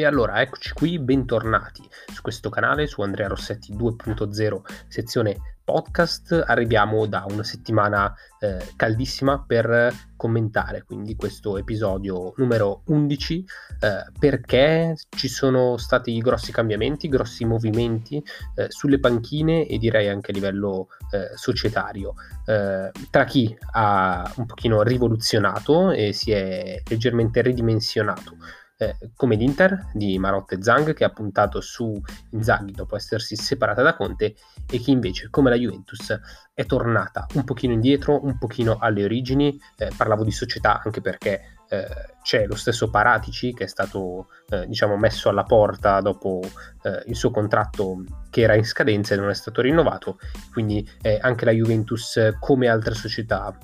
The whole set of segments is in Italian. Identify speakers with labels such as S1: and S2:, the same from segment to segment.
S1: E allora eccoci qui, bentornati su questo canale, su Andrea Rossetti 2.0 sezione podcast. Arriviamo da una settimana eh, caldissima per commentare quindi questo episodio numero 11 eh, perché ci sono stati grossi cambiamenti, grossi movimenti eh, sulle panchine e direi anche a livello eh, societario. Eh, tra chi ha un pochino rivoluzionato e si è leggermente ridimensionato eh, come l'Inter di Marotta e Zang che ha puntato su Inzaghi dopo essersi separata da Conte e che invece come la Juventus è tornata un pochino indietro, un pochino alle origini, eh, parlavo di società anche perché eh, c'è lo stesso Paratici che è stato eh, diciamo messo alla porta dopo eh, il suo contratto che era in scadenza e non è stato rinnovato, quindi eh, anche la Juventus come altre società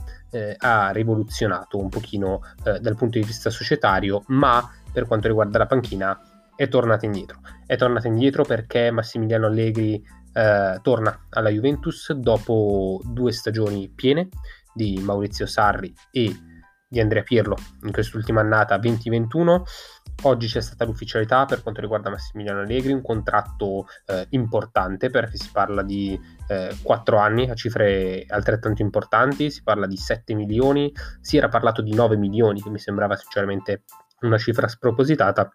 S1: ha rivoluzionato un pochino dal punto di vista societario, ma per quanto riguarda la panchina è tornata indietro. È tornata indietro perché Massimiliano Allegri eh, torna alla Juventus dopo due stagioni piene di Maurizio Sarri e di Andrea Pirlo in quest'ultima annata 2021. Oggi c'è stata l'ufficialità per quanto riguarda Massimiliano Allegri, un contratto eh, importante perché si parla di eh, 4 anni a cifre altrettanto importanti, si parla di 7 milioni, si era parlato di 9 milioni che mi sembrava sinceramente una cifra spropositata,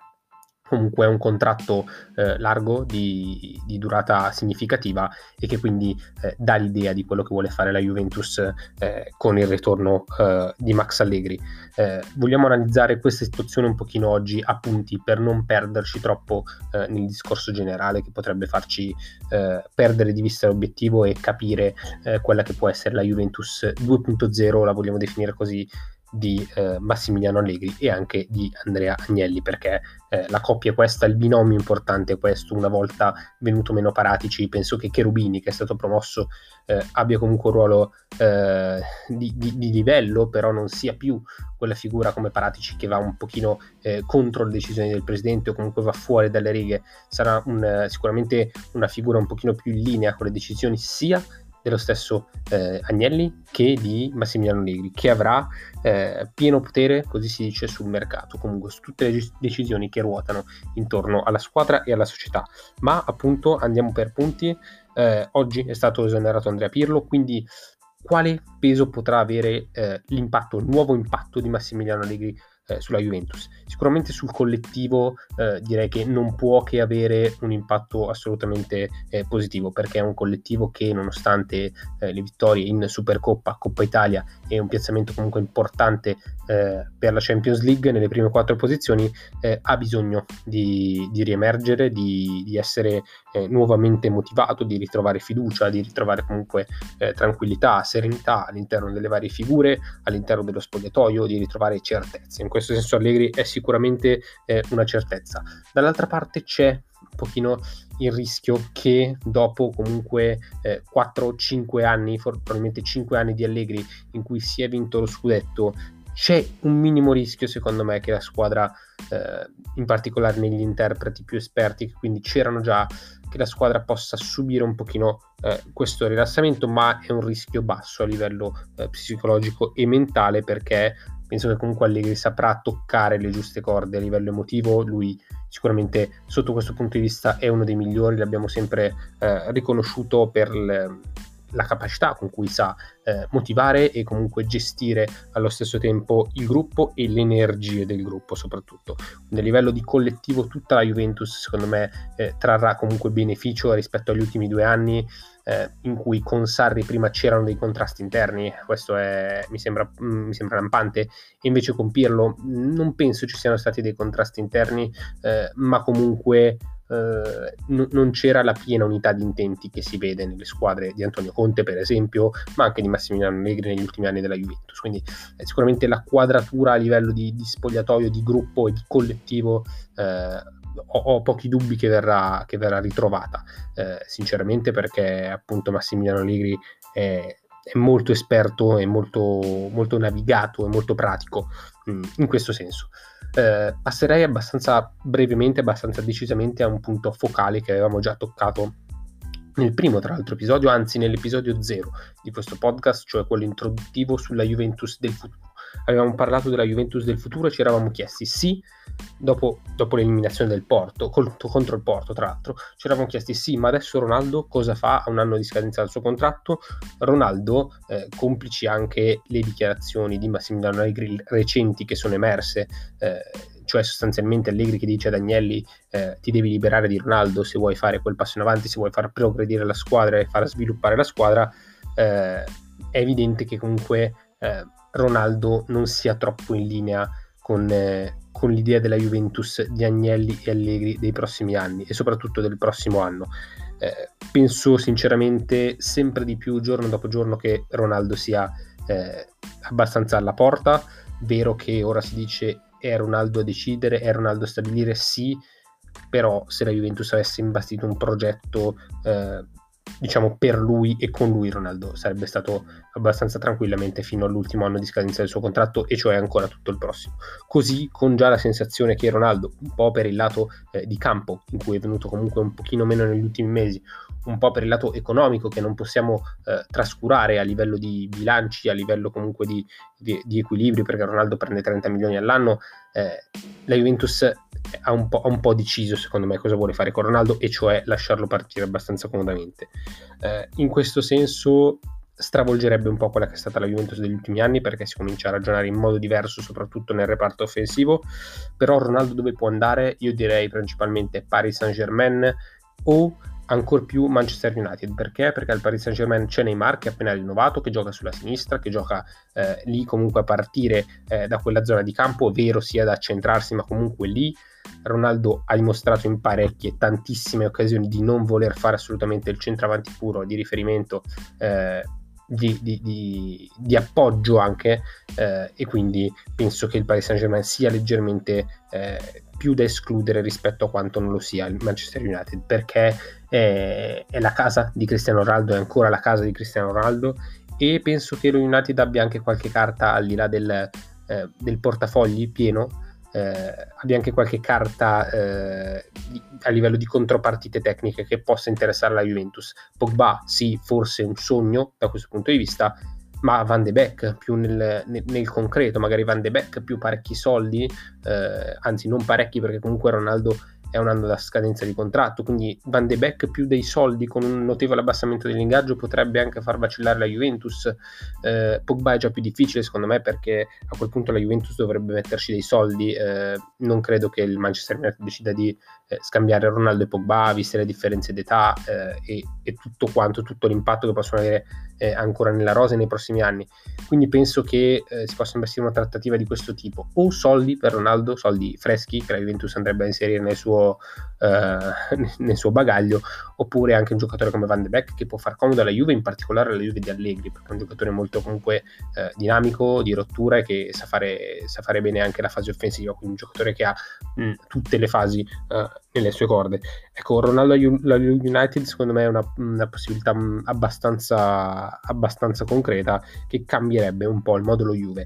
S1: comunque è un contratto eh, largo di, di, durata significativa e che quindi eh, dà l'idea di quello che vuole fare la Juventus eh, con il ritorno eh, di Max Allegri. Eh, vogliamo analizzare questa situazione un pochino oggi a punti per non perderci troppo eh, nel discorso generale che potrebbe farci perdere di vista l'obiettivo e capire quella che può essere la Juventus 2.0, la vogliamo definire così di eh, Massimiliano Allegri e anche di Andrea Agnelli perché eh, la coppia questa, il binomio importante è questo, una volta venuto meno Paratici penso che Cherubini che è stato promosso eh, abbia comunque un ruolo eh, di, di, di, livello però non sia più quella figura come Paratici che va un pochino eh, contro le decisioni del presidente o comunque va fuori dalle righe sarà un, sicuramente una figura un pochino più in linea con le decisioni sia dello stesso eh, Agnelli che di Massimiliano Allegri, che avrà eh, pieno potere, così si dice, sul mercato, comunque su tutte le decisioni che ruotano intorno alla squadra e alla società. Ma appunto andiamo per punti. Eh, oggi è stato esonerato Andrea Pirlo, quindi quale peso potrà avere eh, l'impatto, il nuovo impatto di Massimiliano Allegri eh, sulla Juventus. Sicuramente sul collettivo eh, direi che non può che avere un impatto assolutamente eh, positivo perché è un collettivo che nonostante eh, le vittorie in Supercoppa, Coppa Italia e un piazzamento comunque importante eh, per la Champions League nelle prime quattro posizioni eh, ha bisogno di, di riemergere, di, di essere nuovamente motivato, di ritrovare fiducia, di ritrovare comunque tranquillità, serenità all'interno delle varie figure, all'interno dello spogliatoio, di ritrovare certezze. In senso Allegri è sicuramente eh, una certezza. Dall'altra parte c'è un pochino il rischio che dopo comunque eh, 4-5 anni, probabilmente 5 anni di Allegri in cui si è vinto lo scudetto, c'è un minimo rischio secondo me che la squadra, eh, in particolare negli interpreti più esperti, che quindi c'erano già, che la squadra possa subire un pochino eh, questo rilassamento, ma è un rischio basso a livello eh, psicologico e mentale perché penso che comunque Allegri saprà toccare le giuste corde a livello emotivo, lui sicuramente sotto questo punto di vista è uno dei migliori, l'abbiamo sempre eh, riconosciuto per le, la capacità con cui sa eh, motivare e comunque gestire allo stesso tempo il gruppo e le energie del gruppo soprattutto. Nel livello di collettivo tutta la Juventus secondo me eh, trarrà comunque beneficio rispetto agli ultimi due anni eh, in cui con Sarri prima c'erano dei contrasti interni, questo è, mi, sembra, mm, mi sembra lampante, e invece con Pirlo non penso ci siano stati dei contrasti interni, eh, ma comunque eh, n- non c'era la piena unità di intenti che si vede nelle squadre di Antonio Conte, per esempio, ma anche di Massimiliano Allegri negli ultimi anni della Juventus. Quindi eh, sicuramente la quadratura a livello di, di, spogliatoio, di gruppo e di collettivo eh, ho, ho, pochi dubbi che verrà, che verrà ritrovata, eh, sinceramente, perché appunto Massimiliano Allegri è, è molto esperto, è molto, molto navigato, è molto pratico mh, mm, in questo senso. Eh, passerei abbastanza brevemente, abbastanza decisamente a un punto focale che avevamo già toccato nel primo, tra l'altro, episodio, anzi nell'episodio zero di questo podcast, cioè quello introduttivo sulla Juventus del futuro. Avevamo parlato della Juventus del futuro e ci eravamo chiesti sì, dopo, dopo l'eliminazione del Porto, contro, contro il Porto tra l'altro, ci eravamo chiesti sì, ma adesso Ronaldo cosa fa a un anno di scadenza del suo contratto? Ronaldo, eh, complici anche le dichiarazioni di Massimiliano Allegri recenti che sono emerse, eh, cioè sostanzialmente Allegri che dice ad Agnelli eh, ti devi liberare di Ronaldo se vuoi fare quel passo in avanti, se vuoi far progredire la squadra e far sviluppare la squadra, eh, è evidente che comunque eh, Ronaldo non sia troppo in linea con, eh, con, l'idea della Juventus di Agnelli e Allegri dei prossimi anni e soprattutto del prossimo anno. Eh, penso sinceramente sempre di più giorno dopo giorno che Ronaldo sia eh, abbastanza alla porta, vero che ora si dice è Ronaldo a decidere, è Ronaldo a stabilire, sì, però se la Juventus avesse imbastito un progetto eh, diciamo per lui e con lui Ronaldo sarebbe stato abbastanza tranquillamente fino all'ultimo anno di scadenza del suo contratto e cioè ancora tutto il prossimo. Così con già la sensazione che Ronaldo un po' per il lato eh, di campo in cui è venuto comunque un pochino meno negli ultimi mesi un po' per il lato economico che non possiamo eh, trascurare a livello di bilanci, a livello comunque di, di, di equilibri, perché Ronaldo prende 30 milioni all'anno, eh, la Juventus ha un, ha un, po', deciso secondo me cosa vuole fare con Ronaldo e cioè lasciarlo partire abbastanza comodamente. Eh, in questo senso stravolgerebbe un po' quella che è stata la Juventus degli ultimi anni perché si comincia a ragionare in modo diverso soprattutto nel reparto offensivo però Ronaldo dove può andare io direi principalmente Paris Saint Germain o ancora più Manchester United. Perché? Perché al Paris Saint Germain c'è Neymar che è appena rinnovato, che gioca sulla sinistra, che gioca eh, lì comunque a partire eh, da quella zona di campo, vero sia da centrarsi, ma comunque lì. Ronaldo ha dimostrato in parecchie, tantissime occasioni di non voler fare assolutamente il centravanti puro di riferimento. Eh, di, di, di, di, appoggio anche eh, e quindi penso che il Paris Saint Germain sia leggermente eh, più da escludere rispetto a quanto non lo sia il Manchester United, perché è, è, la casa di Cristiano Ronaldo, è ancora la casa di Cristiano Ronaldo e penso che lo United abbia anche qualche carta al di là del, eh, del portafogli pieno, eh, abbia anche qualche carta eh, di, a livello di contropartite tecniche che possa interessare la Juventus. Pogba sì, forse un sogno da questo punto di vista, ma Van de Beek più nel, nel, nel, concreto, magari Van de Beek più parecchi soldi, eh, anzi non parecchi perché comunque Ronaldo è un anno da scadenza di contratto, quindi Van de Beek più dei soldi con un notevole abbassamento dell'ingaggio potrebbe anche far vacillare la Juventus. Eh, Pogba è già più difficile secondo me perché a quel punto la Juventus dovrebbe metterci dei soldi, eh, non credo che il Manchester United decida di eh, scambiare Ronaldo e Pogba, viste le differenze d'età eh, e, e, tutto quanto, tutto l'impatto che possono avere eh, ancora nella rosa nei prossimi anni. Quindi penso che eh, si possa investire una trattativa di questo tipo, o soldi per Ronaldo, soldi freschi che la Juventus andrebbe a inserire nel suo, eh, nel suo bagaglio, oppure anche un giocatore come Van de Beek che può far comodo alla Juve, in particolare alla Juve di Allegri, perché è un giocatore molto comunque eh, dinamico, di rottura e che sa fare, sa fare, bene anche la fase offensiva, quindi un giocatore che ha mh, tutte le fasi nelle sue corde. Ecco, Ronaldo United secondo me è una, una possibilità abbastanza, abbastanza concreta che cambierebbe un po' il modulo Juve.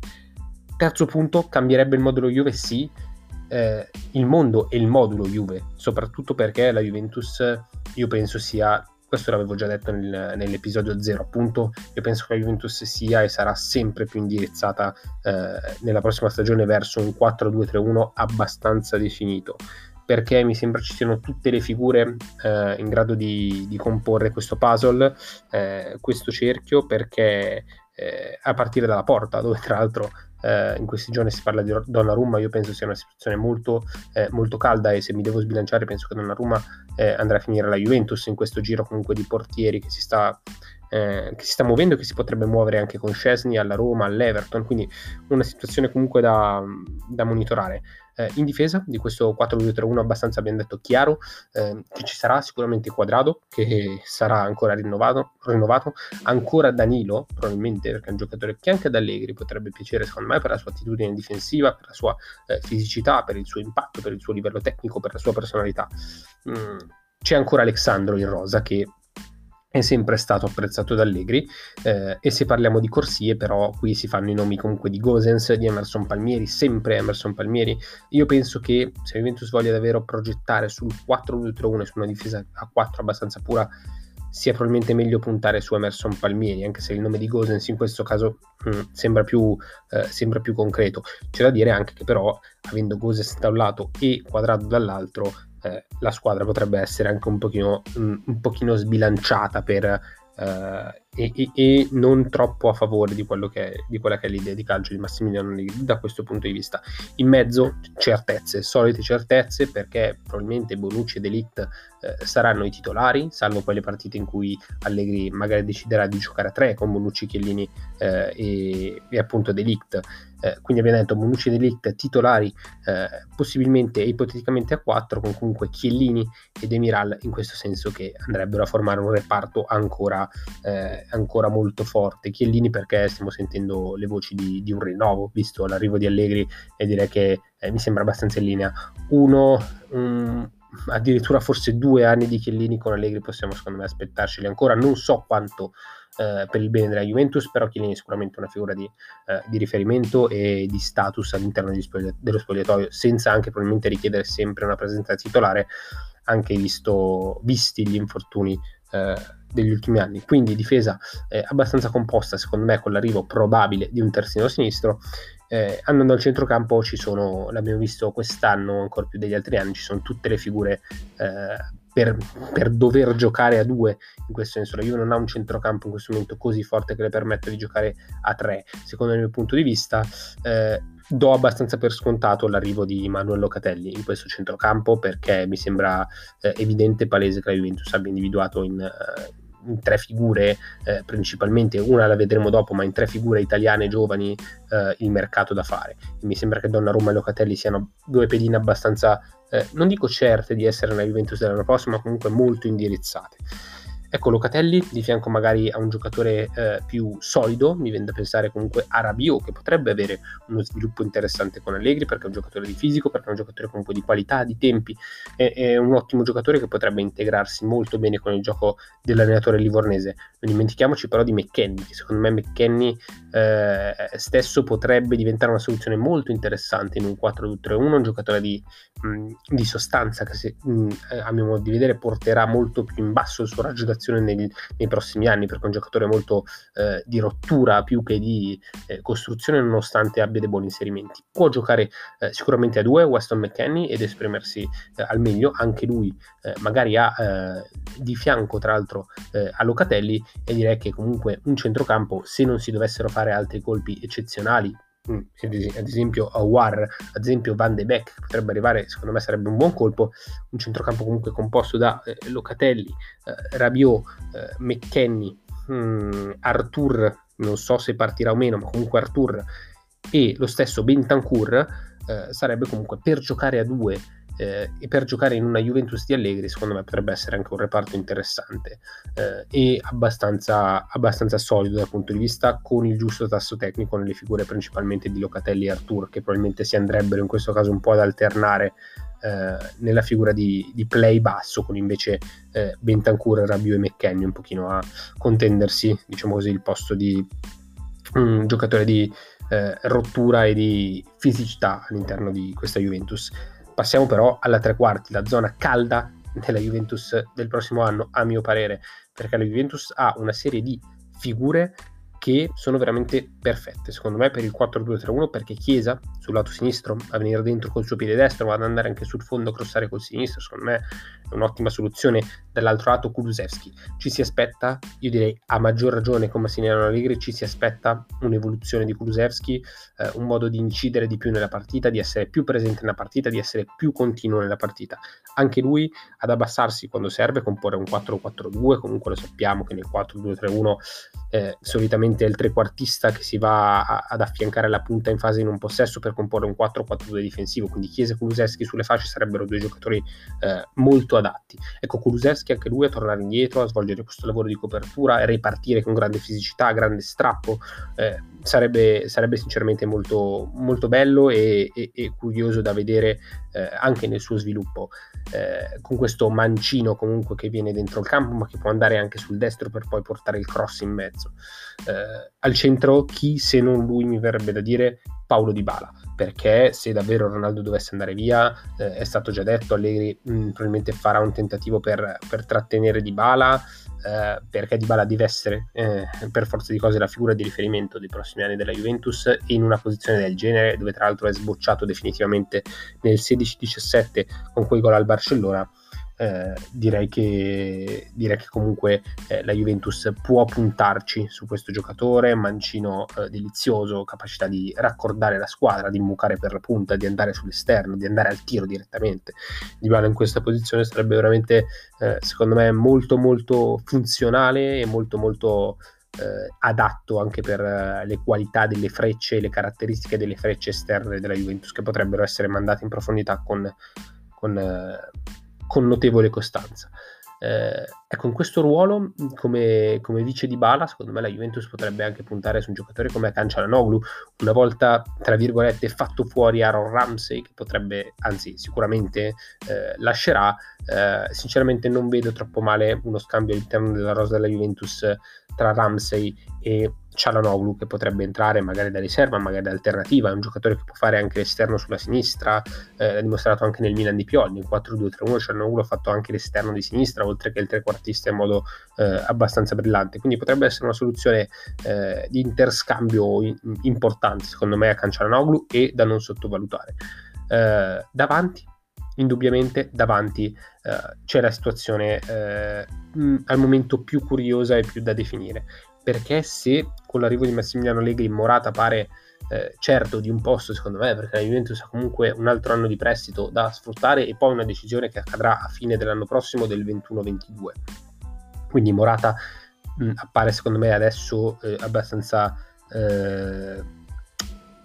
S1: Terzo punto, cambierebbe il modulo Juve? Sì, eh, il mondo e il modulo Juve, soprattutto perché la Juventus io penso sia, questo l'avevo già detto nel, nell'episodio 0 appunto, io penso che la Juventus sia e sarà sempre più indirizzata eh, nella prossima stagione verso un 4-2-3-1 abbastanza definito perché mi sembra ci siano tutte le figure eh, in grado di, di, comporre questo puzzle, eh, questo cerchio, perché eh, a partire dalla porta, dove tra l'altro eh, in questi giorni si parla di Donnarumma, io penso sia una situazione molto, eh, molto calda e se mi devo sbilanciare penso che Donnarumma eh, andrà a finire la Juventus in questo giro comunque di portieri che si sta eh, che si sta muovendo e che si potrebbe muovere anche con Scesni alla Roma, all'Everton, quindi una situazione comunque da, da monitorare. Eh, in difesa di questo 4-2-3-1 abbastanza abbiamo detto chiaro, eh, che ci sarà sicuramente Quadrado, che sarà ancora rinnovato, rinnovato, ancora Danilo, probabilmente, perché è un giocatore che anche ad Allegri potrebbe piacere, secondo me, per la sua attitudine difensiva, per la sua eh, fisicità, per il suo impatto, per il suo livello tecnico, per la sua personalità. Mm, c'è ancora Alexandro in rosa che è sempre stato apprezzato da Allegri eh, e se parliamo di corsie però qui si fanno i nomi comunque di Gosens, di Emerson Palmieri, sempre Emerson Palmieri. Io penso che se Juventus voglia davvero progettare sul 4-2-3-1 su una difesa a 4 abbastanza pura sia probabilmente meglio puntare su Emerson Palmieri, anche se il nome di Gosens in questo caso mh, mm, sembra, più, eh, sembra, più, concreto. C'è da dire anche che però, avendo Gosens da un lato e Quadrado dall'altro, eh, la squadra potrebbe essere anche un pochino, mh, un pochino sbilanciata per eh, e, e, e, non troppo a favore di, che è, di, quella che è l'idea di calcio di Massimiliano Allegri da questo punto di vista. In mezzo certezze, solite certezze perché probabilmente Bonucci e Delict eh, saranno i titolari, salvo quelle partite in cui Allegri magari deciderà di giocare a tre con Bonucci, Chiellini eh, e, e, appunto Delict. Eh, quindi abbiamo detto Bonucci e Delict titolari, eh, possibilmente e ipoteticamente a quattro con comunque Chiellini ed Emiral in questo senso che andrebbero a formare un reparto ancora eh, ancora molto forte. Chiellini perché stiamo sentendo le voci di, di un rinnovo, visto l'arrivo di Allegri e direi che eh, mi sembra abbastanza in linea. Uno, um, addirittura forse due anni di Chiellini con Allegri possiamo secondo me aspettarceli ancora, non so quanto eh, per il bene della Juventus, però Chiellini è sicuramente una figura di, eh, di riferimento e di status all'interno spogli- dello spogliatoio, senza anche probabilmente richiedere sempre una presenza titolare, anche visto, visti gli infortuni degli ultimi anni. Quindi difesa eh, abbastanza composta, secondo me, con l'arrivo probabile di un terzino sinistro. Eh, andando al centrocampo ci sono, l'abbiamo visto quest'anno ancora più degli altri anni, ci sono tutte le figure eh, per, per, dover giocare a due, in questo senso la Juve non ha un centrocampo in questo momento così forte che le permette di giocare a tre, secondo il mio punto di vista. Eh, do abbastanza per scontato l'arrivo di Manuel Locatelli in questo centrocampo perché mi sembra eh, evidente e palese che la Juventus abbia individuato in, uh, in tre figure eh, principalmente, una la vedremo dopo, ma in tre figure italiane giovani eh, il mercato da fare. E mi sembra che Donnarumma e Locatelli siano due pedine abbastanza, eh, non dico certe di essere nella Juventus dell'anno prossimo, ma comunque molto indirizzate. Ecco Locatelli di fianco magari a un giocatore eh, più solido, mi viene da pensare comunque a Rabiot che potrebbe avere uno sviluppo interessante con Allegri perché è un giocatore di fisico, perché è un giocatore comunque di qualità, di tempi, è, è un ottimo giocatore che potrebbe integrarsi molto bene con il gioco dell'allenatore livornese. Non dimentichiamoci però di McKenny, che secondo me McKenny eh, stesso potrebbe diventare una soluzione molto interessante in un 4-2-3-1, un giocatore di, mh, di sostanza che se, mh, a mio modo di vedere porterà molto più in basso il suo raggio d'azione generazione nei, nei prossimi anni, perché è un giocatore molto eh, di rottura più che di eh, costruzione, nonostante abbia dei buoni inserimenti. Può giocare eh, sicuramente a due, Weston McKenney, ed esprimersi eh, al meglio, anche lui eh, magari ha eh, di fianco, tra l'altro, a Locatelli, e direi che comunque un centrocampo, se non si dovessero fare altri colpi eccezionali, ad esempio Awar, ad esempio Van de Beek potrebbe arrivare, secondo me sarebbe un buon colpo, un centrocampo comunque composto da eh, Locatelli, eh, Rabiot, eh, McKenny, hmm, Artur, non so se partirà o meno, ma comunque Artur e lo stesso Bentancur eh, sarebbe comunque per giocare a due eh, e per giocare in una Juventus di Allegri secondo me potrebbe essere anche un reparto interessante eh, e abbastanza, abbastanza, solido dal punto di vista con il giusto tasso tecnico nelle figure principalmente di Locatelli e Artur che probabilmente si andrebbero in questo caso un po' ad alternare eh, nella figura di, di, play basso con invece eh, Bentancur, Rabiot e McKenny un pochino a contendersi diciamo così il posto di un giocatore di eh, rottura e di fisicità all'interno di questa Juventus Passiamo però alla tre quarti, la zona calda della Juventus del prossimo anno, a mio parere, perché la Juventus ha una serie di figure che sono veramente perfette, secondo me, per il 4-2-3-1, perché Chiesa sul lato sinistro a venire dentro col suo piede destro, ma ad andare anche sul fondo a crossare col sinistro, secondo me è un'ottima soluzione. Dall'altro lato Kulusevski, ci si aspetta, io direi a maggior ragione come Massimiliano Allegri, ci si aspetta un'evoluzione di Kulusevski, eh, un modo di incidere di più nella partita, di essere più presente nella partita, di essere più continuo nella partita. Anche lui ad abbassarsi quando serve, comporre un 4-4-2, comunque lo sappiamo che nel 4-2-3-1 eh, solitamente è il trequartista che si va a, ad affiancare la punta in fase in un possesso per comporre un 4-4-2 difensivo, quindi Chiesa e Kulusevski sulle fasce sarebbero due giocatori eh, molto adatti. Ecco, Kulusevski anche lui a tornare indietro, a svolgere questo lavoro di copertura, a ripartire con grande fisicità, grande strappo, eh, sarebbe, sarebbe, sinceramente molto, molto bello e, e, e, curioso da vedere eh, anche nel suo sviluppo, eh, con questo mancino comunque che viene dentro il campo, ma che può andare anche sul destro per poi portare il cross in mezzo. Eh, al centro chi se non lui mi verrebbe da dire Paolo Di Bala perché se davvero Ronaldo dovesse andare via, eh, è stato già detto, Allegri mh, probabilmente farà un tentativo per, per trattenere Dybala, eh, perché Dybala deve essere eh, per forza di cose la figura di riferimento dei prossimi anni della Juventus in una posizione del genere, dove tra l'altro è sbocciato definitivamente nel 16-17 con quei gol al Barcellona, eh, direi, che, direi, che, comunque eh, la Juventus può puntarci su questo giocatore, mancino eh, delizioso, capacità di raccordare la squadra, di mucare per la punta, di andare sull'esterno, di andare al tiro direttamente. Di Bala in questa posizione sarebbe veramente, eh, secondo me, molto molto funzionale e molto molto eh, adatto anche per uh, le qualità delle frecce, le caratteristiche delle frecce esterne della Juventus che potrebbero essere mandate in profondità con, con con notevole costanza. Eh, ecco, in questo ruolo, come, come, vice di Bala, secondo me la Juventus potrebbe anche puntare su un giocatore come Cancialanoglu, una volta, tra virgolette, fatto fuori Aaron Ramsey, che potrebbe, anzi sicuramente eh, lascerà, eh, sinceramente non vedo troppo male uno scambio all'interno della rosa della Juventus tra Ramsey e Cialanoglu che potrebbe entrare magari da riserva, magari da alternativa, è un giocatore che può fare anche l'esterno sulla sinistra, eh, l'ha dimostrato anche nel Milan di Pioli, in 4-2-3-1 Cialanoglu ha fatto anche l'esterno di sinistra, oltre che il trequartista in modo eh, abbastanza brillante, quindi potrebbe essere una soluzione eh, di interscambio in- importante secondo me a Cialanoglu e da non sottovalutare. Eh, davanti, indubbiamente davanti eh, c'è la situazione eh, mh, al momento più curiosa e più da definire. Perché se con l'arrivo di Massimiliano Allegri Morata pare eh, certo di un posto secondo me perché la Juventus ha comunque un altro anno di prestito da sfruttare e poi una decisione che accadrà a fine dell'anno prossimo del 21-22 quindi Morata mh, appare secondo me adesso eh, abbastanza eh,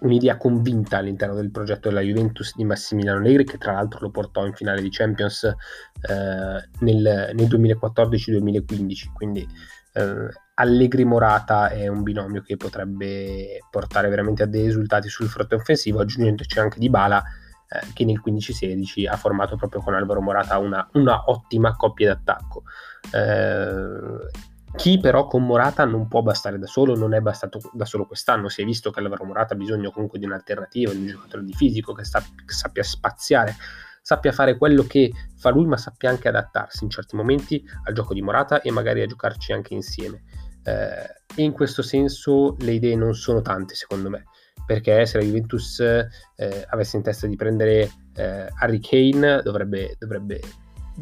S1: un'idea convinta all'interno del progetto della Juventus di Massimiliano Allegri che tra l'altro lo portò in finale di Champions eh, nel, nel 2014-2015 quindi eh, Allegri Morata è un binomio che potrebbe portare veramente a dei risultati sul fronte offensivo, aggiungendoci anche Di Bala eh, che nel 15-16 ha formato proprio con Alvaro Morata una, una ottima coppia d'attacco. Eh, chi però con Morata non può bastare da solo, non è bastato da solo quest'anno, si è visto che Alvaro Morata ha bisogno comunque di un'alternativa, di un giocatore di fisico che, sta, che sappia spaziare sappia fare quello che fa lui, ma sappia anche adattarsi in certi momenti al gioco di Morata e magari a giocarci anche insieme. Eh, e in questo senso le idee non sono tante, secondo me, perché se la Juventus eh, avesse in testa di prendere eh, Harry Kane dovrebbe, dovrebbe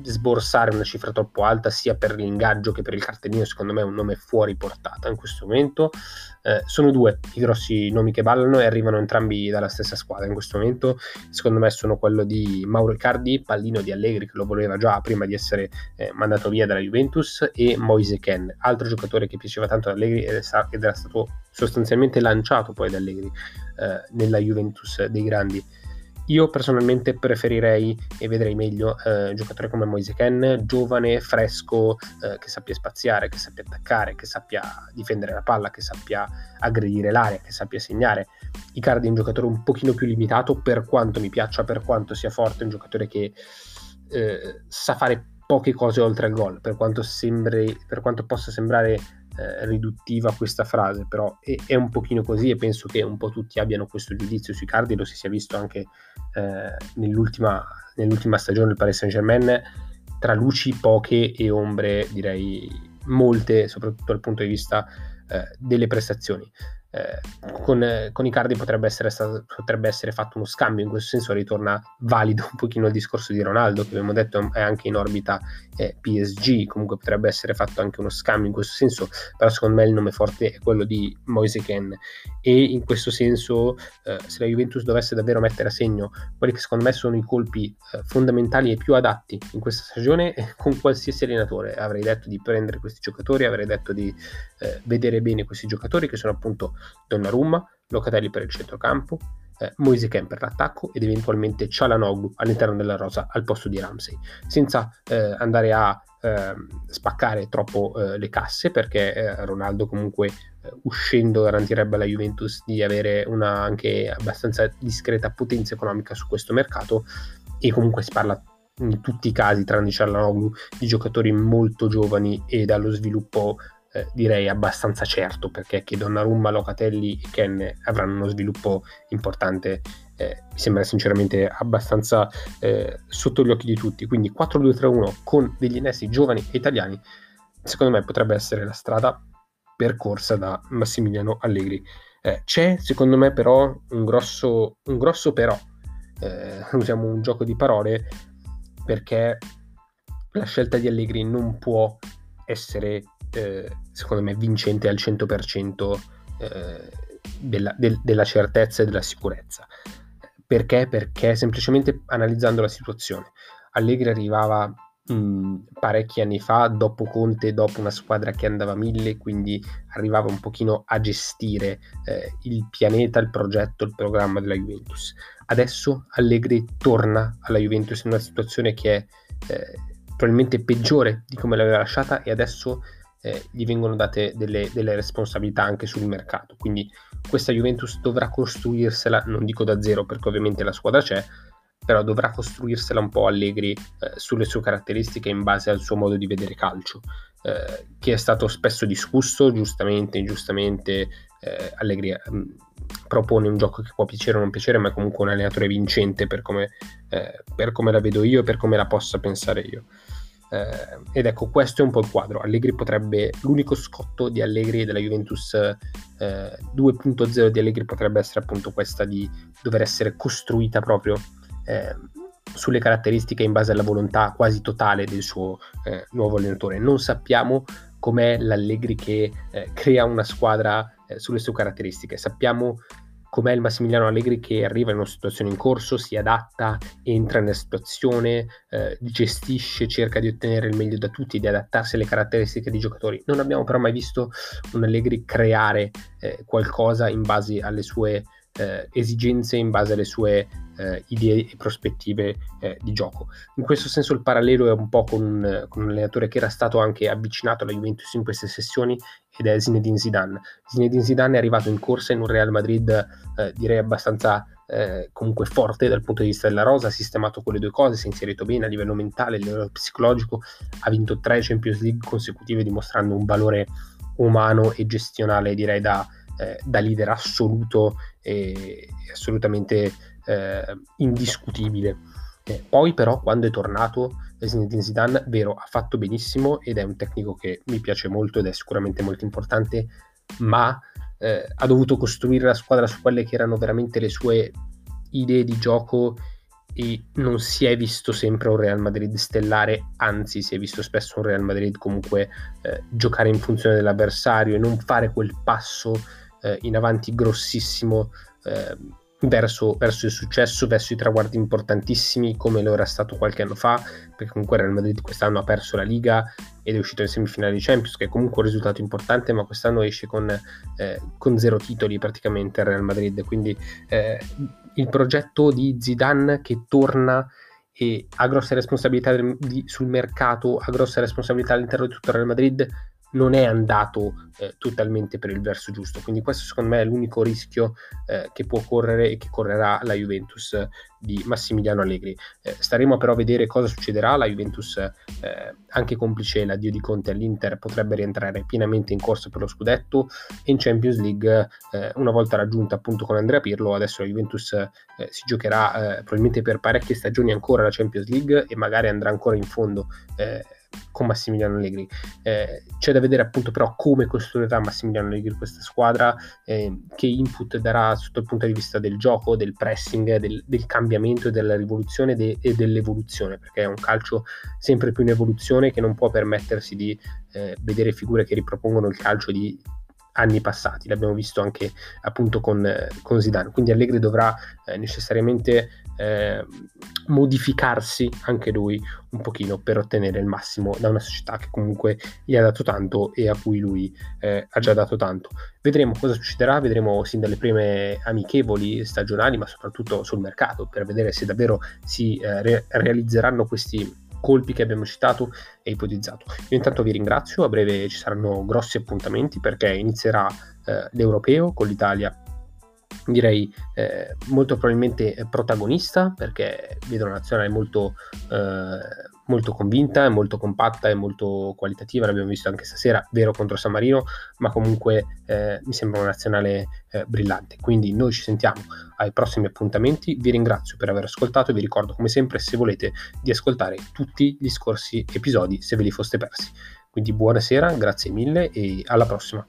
S1: sborsare una cifra troppo alta sia per l'ingaggio che per il cartellino, secondo me è un nome fuori portata in questo momento. Eh, sono due i grossi nomi che ballano e arrivano entrambi dalla stessa squadra in questo momento. Secondo me sono quello di Mauro Icardi, pallino di Allegri che lo voleva già prima di essere eh, mandato via dalla Juventus e Moise Ken, altro giocatore che piaceva tanto ad Allegri ed, era stato sostanzialmente lanciato poi da Allegri eh, nella Juventus dei grandi. Io personalmente preferirei e vedrei meglio eh, un giocatore come Moise Ken, giovane, fresco, eh, che sappia spaziare, che sappia attaccare, che sappia difendere la palla, che sappia aggredire l'area, che sappia segnare. Icardi è un giocatore un pochino più limitato per quanto mi piaccia, per quanto sia forte, un giocatore che eh, sa fare poche cose oltre al gol, per quanto, sembri, per quanto possa sembrare eh, riduttiva questa frase, però è, è, un pochino così e penso che un po' tutti abbiano questo giudizio sui cardi, lo si sia visto anche eh, nell'ultima, nell'ultima stagione del Paris Saint Germain, tra luci poche e ombre direi molte, soprattutto dal punto di vista eh, delle prestazioni eh, con, con Icardi potrebbe essere, stato, potrebbe essere fatto uno scambio, in questo senso ritorna valido un pochino il discorso di Ronaldo che abbiamo detto è anche in orbita eh, PSG, comunque potrebbe essere fatto anche uno scambio in questo senso, però secondo me il nome forte è quello di Moise Ken e in questo senso eh, se la Juventus dovesse davvero mettere a segno quelli che secondo me sono i colpi eh, fondamentali e più adatti in questa stagione con qualsiasi allenatore avrei detto di prendere questi giocatori, avrei detto di eh, vedere bene questi giocatori che sono appunto Donnarumma, Locatelli per il centrocampo, eh, Moise Ken per l'attacco ed eventualmente Cialanoglu all'interno della rosa al posto di Ramsey, senza eh, andare a eh, spaccare troppo eh, le casse perché eh, Ronaldo comunque eh, uscendo garantirebbe alla Juventus di avere una anche abbastanza discreta potenza economica su questo mercato e comunque si parla in tutti i casi tranne Cialanoglu di giocatori molto giovani e dallo sviluppo eh, direi abbastanza certo perché che Donnarumma, Locatelli e Ken avranno uno sviluppo importante eh, mi sembra sinceramente abbastanza eh, sotto gli occhi di tutti. Quindi 4-2-3-1 con degli innesti giovani e italiani secondo me potrebbe essere la strada percorsa da Massimiliano Allegri. Eh, c'è secondo me però un grosso, un grosso però eh, usiamo un gioco di parole perché la scelta di Allegri non può essere eh, secondo me vincente al 100% eh, della, del, della certezza e della sicurezza. Perché? Perché semplicemente analizzando la situazione, Allegri arrivava mh, parecchi anni fa, dopo Conte, dopo una squadra che andava a mille, quindi arrivava un pochino a gestire eh, il pianeta, il progetto, il programma della Juventus. Adesso Allegri torna alla Juventus in una situazione che è eh, probabilmente peggiore di come l'aveva lasciata e adesso eh, gli vengono date delle, delle, responsabilità anche sul mercato. Quindi questa Juventus dovrà costruirsela, non dico da zero perché ovviamente la squadra c'è, però dovrà costruirsela un po' Allegri eh, sulle sue caratteristiche in base al suo modo di vedere calcio, eh, che è stato spesso discusso, giustamente, ingiustamente. Eh, Allegri mm, propone un gioco che può piacere o non piacere, ma è comunque un allenatore vincente per come, eh, per come la vedo io e per come la possa pensare io. Eh, ed ecco, questo è un po' il quadro. Allegri potrebbe, l'unico scotto di Allegri e della Juventus eh, 2.0 di Allegri potrebbe essere appunto questa di dover essere costruita proprio eh, sulle caratteristiche in base alla volontà quasi totale del suo eh, nuovo allenatore. Non sappiamo com'è l'Allegri che eh, crea una squadra eh, sulle sue caratteristiche, sappiamo com'è il Massimiliano Allegri che arriva in una situazione in corso, si adatta, entra nella situazione, eh, gestisce, cerca di ottenere il meglio da tutti, di adattarsi alle caratteristiche dei giocatori. Non abbiamo però mai visto un Allegri creare eh, qualcosa in base alle sue eh, esigenze, in base alle sue eh, idee e prospettive eh, di gioco. In questo senso il parallelo è un po' con, con, un allenatore che era stato anche avvicinato alla Juventus in queste sessioni ed è Zinedine Zidane. Zinedine Zidane è arrivato in corsa in un Real Madrid eh, direi abbastanza eh, comunque forte dal punto di vista della rosa, ha sistemato quelle due cose, si è inserito bene a livello mentale, a livello psicologico, ha vinto tre Champions League consecutive dimostrando un valore umano e gestionale direi da, eh, da leader assoluto e assolutamente eh, indiscutibile. Eh, poi però quando è tornato Zinedine Zidane, vero, ha fatto benissimo ed è un tecnico che mi piace molto ed è sicuramente molto importante, ma eh, ha dovuto costruire la squadra su quelle che erano veramente le sue idee di gioco e non si è visto sempre un Real Madrid stellare, anzi si è visto spesso un Real Madrid comunque eh, giocare in funzione dell'avversario e non fare quel passo eh, in avanti grossissimo eh, verso, verso, il successo, verso i traguardi importantissimi come lo era stato qualche anno fa, perché comunque Real Madrid quest'anno ha perso la Liga ed è uscito in semifinale di Champions, che è comunque un risultato importante, ma quest'anno esce con, eh, con zero titoli praticamente Real Madrid, quindi eh, il progetto di Zidane che torna e ha grosse responsabilità di, sul mercato, ha grosse responsabilità all'interno di tutto il Real Madrid, non è andato eh, totalmente per il verso giusto. Quindi questo secondo me è l'unico rischio eh, che può correre e che correrà la Juventus eh, di Massimiliano Allegri. Eh, staremo però a vedere cosa succederà. La Juventus, eh, anche complice l'addio di Conte all'Inter, potrebbe rientrare pienamente in corsa per lo scudetto e in Champions League, eh, una volta raggiunta appunto con Andrea Pirlo, adesso la Juventus si giocherà probabilmente per parecchie stagioni ancora la Champions League e magari andrà ancora in fondo con Massimiliano Allegri. Eh, c'è da vedere appunto però come costruirà Massimiliano Allegri questa squadra, eh, che input darà sotto il punto di vista del gioco, del pressing, del, del cambiamento, della rivoluzione de, e dell'evoluzione, perché è un calcio sempre più in evoluzione che non può permettersi di eh, vedere figure che ripropongono il calcio di anni passati, l'abbiamo visto anche appunto con, con Zidane, quindi Allegri dovrà eh, necessariamente eh, modificarsi anche lui un pochino per ottenere il massimo da una società che comunque gli ha dato tanto e a cui lui eh, ha già dato tanto. Vedremo cosa succederà, vedremo sin dalle prime amichevoli stagionali, ma soprattutto sul mercato per vedere se davvero si eh, re- realizzeranno questi colpi che abbiamo citato e ipotizzato. Io intanto vi ringrazio, a breve ci saranno grossi appuntamenti perché inizierà eh, l'europeo con l'Italia direi eh, molto probabilmente protagonista perché vedo una nazionale molto, eh, molto convinta, è molto compatta e molto qualitativa, l'abbiamo visto anche stasera, vero contro San Marino, ma comunque eh, mi sembra una nazionale eh, brillante. Quindi noi ci sentiamo ai prossimi appuntamenti, vi ringrazio per aver ascoltato e vi ricordo come sempre se volete di ascoltare tutti gli scorsi episodi se ve li foste persi. Quindi buonasera, grazie mille e alla prossima.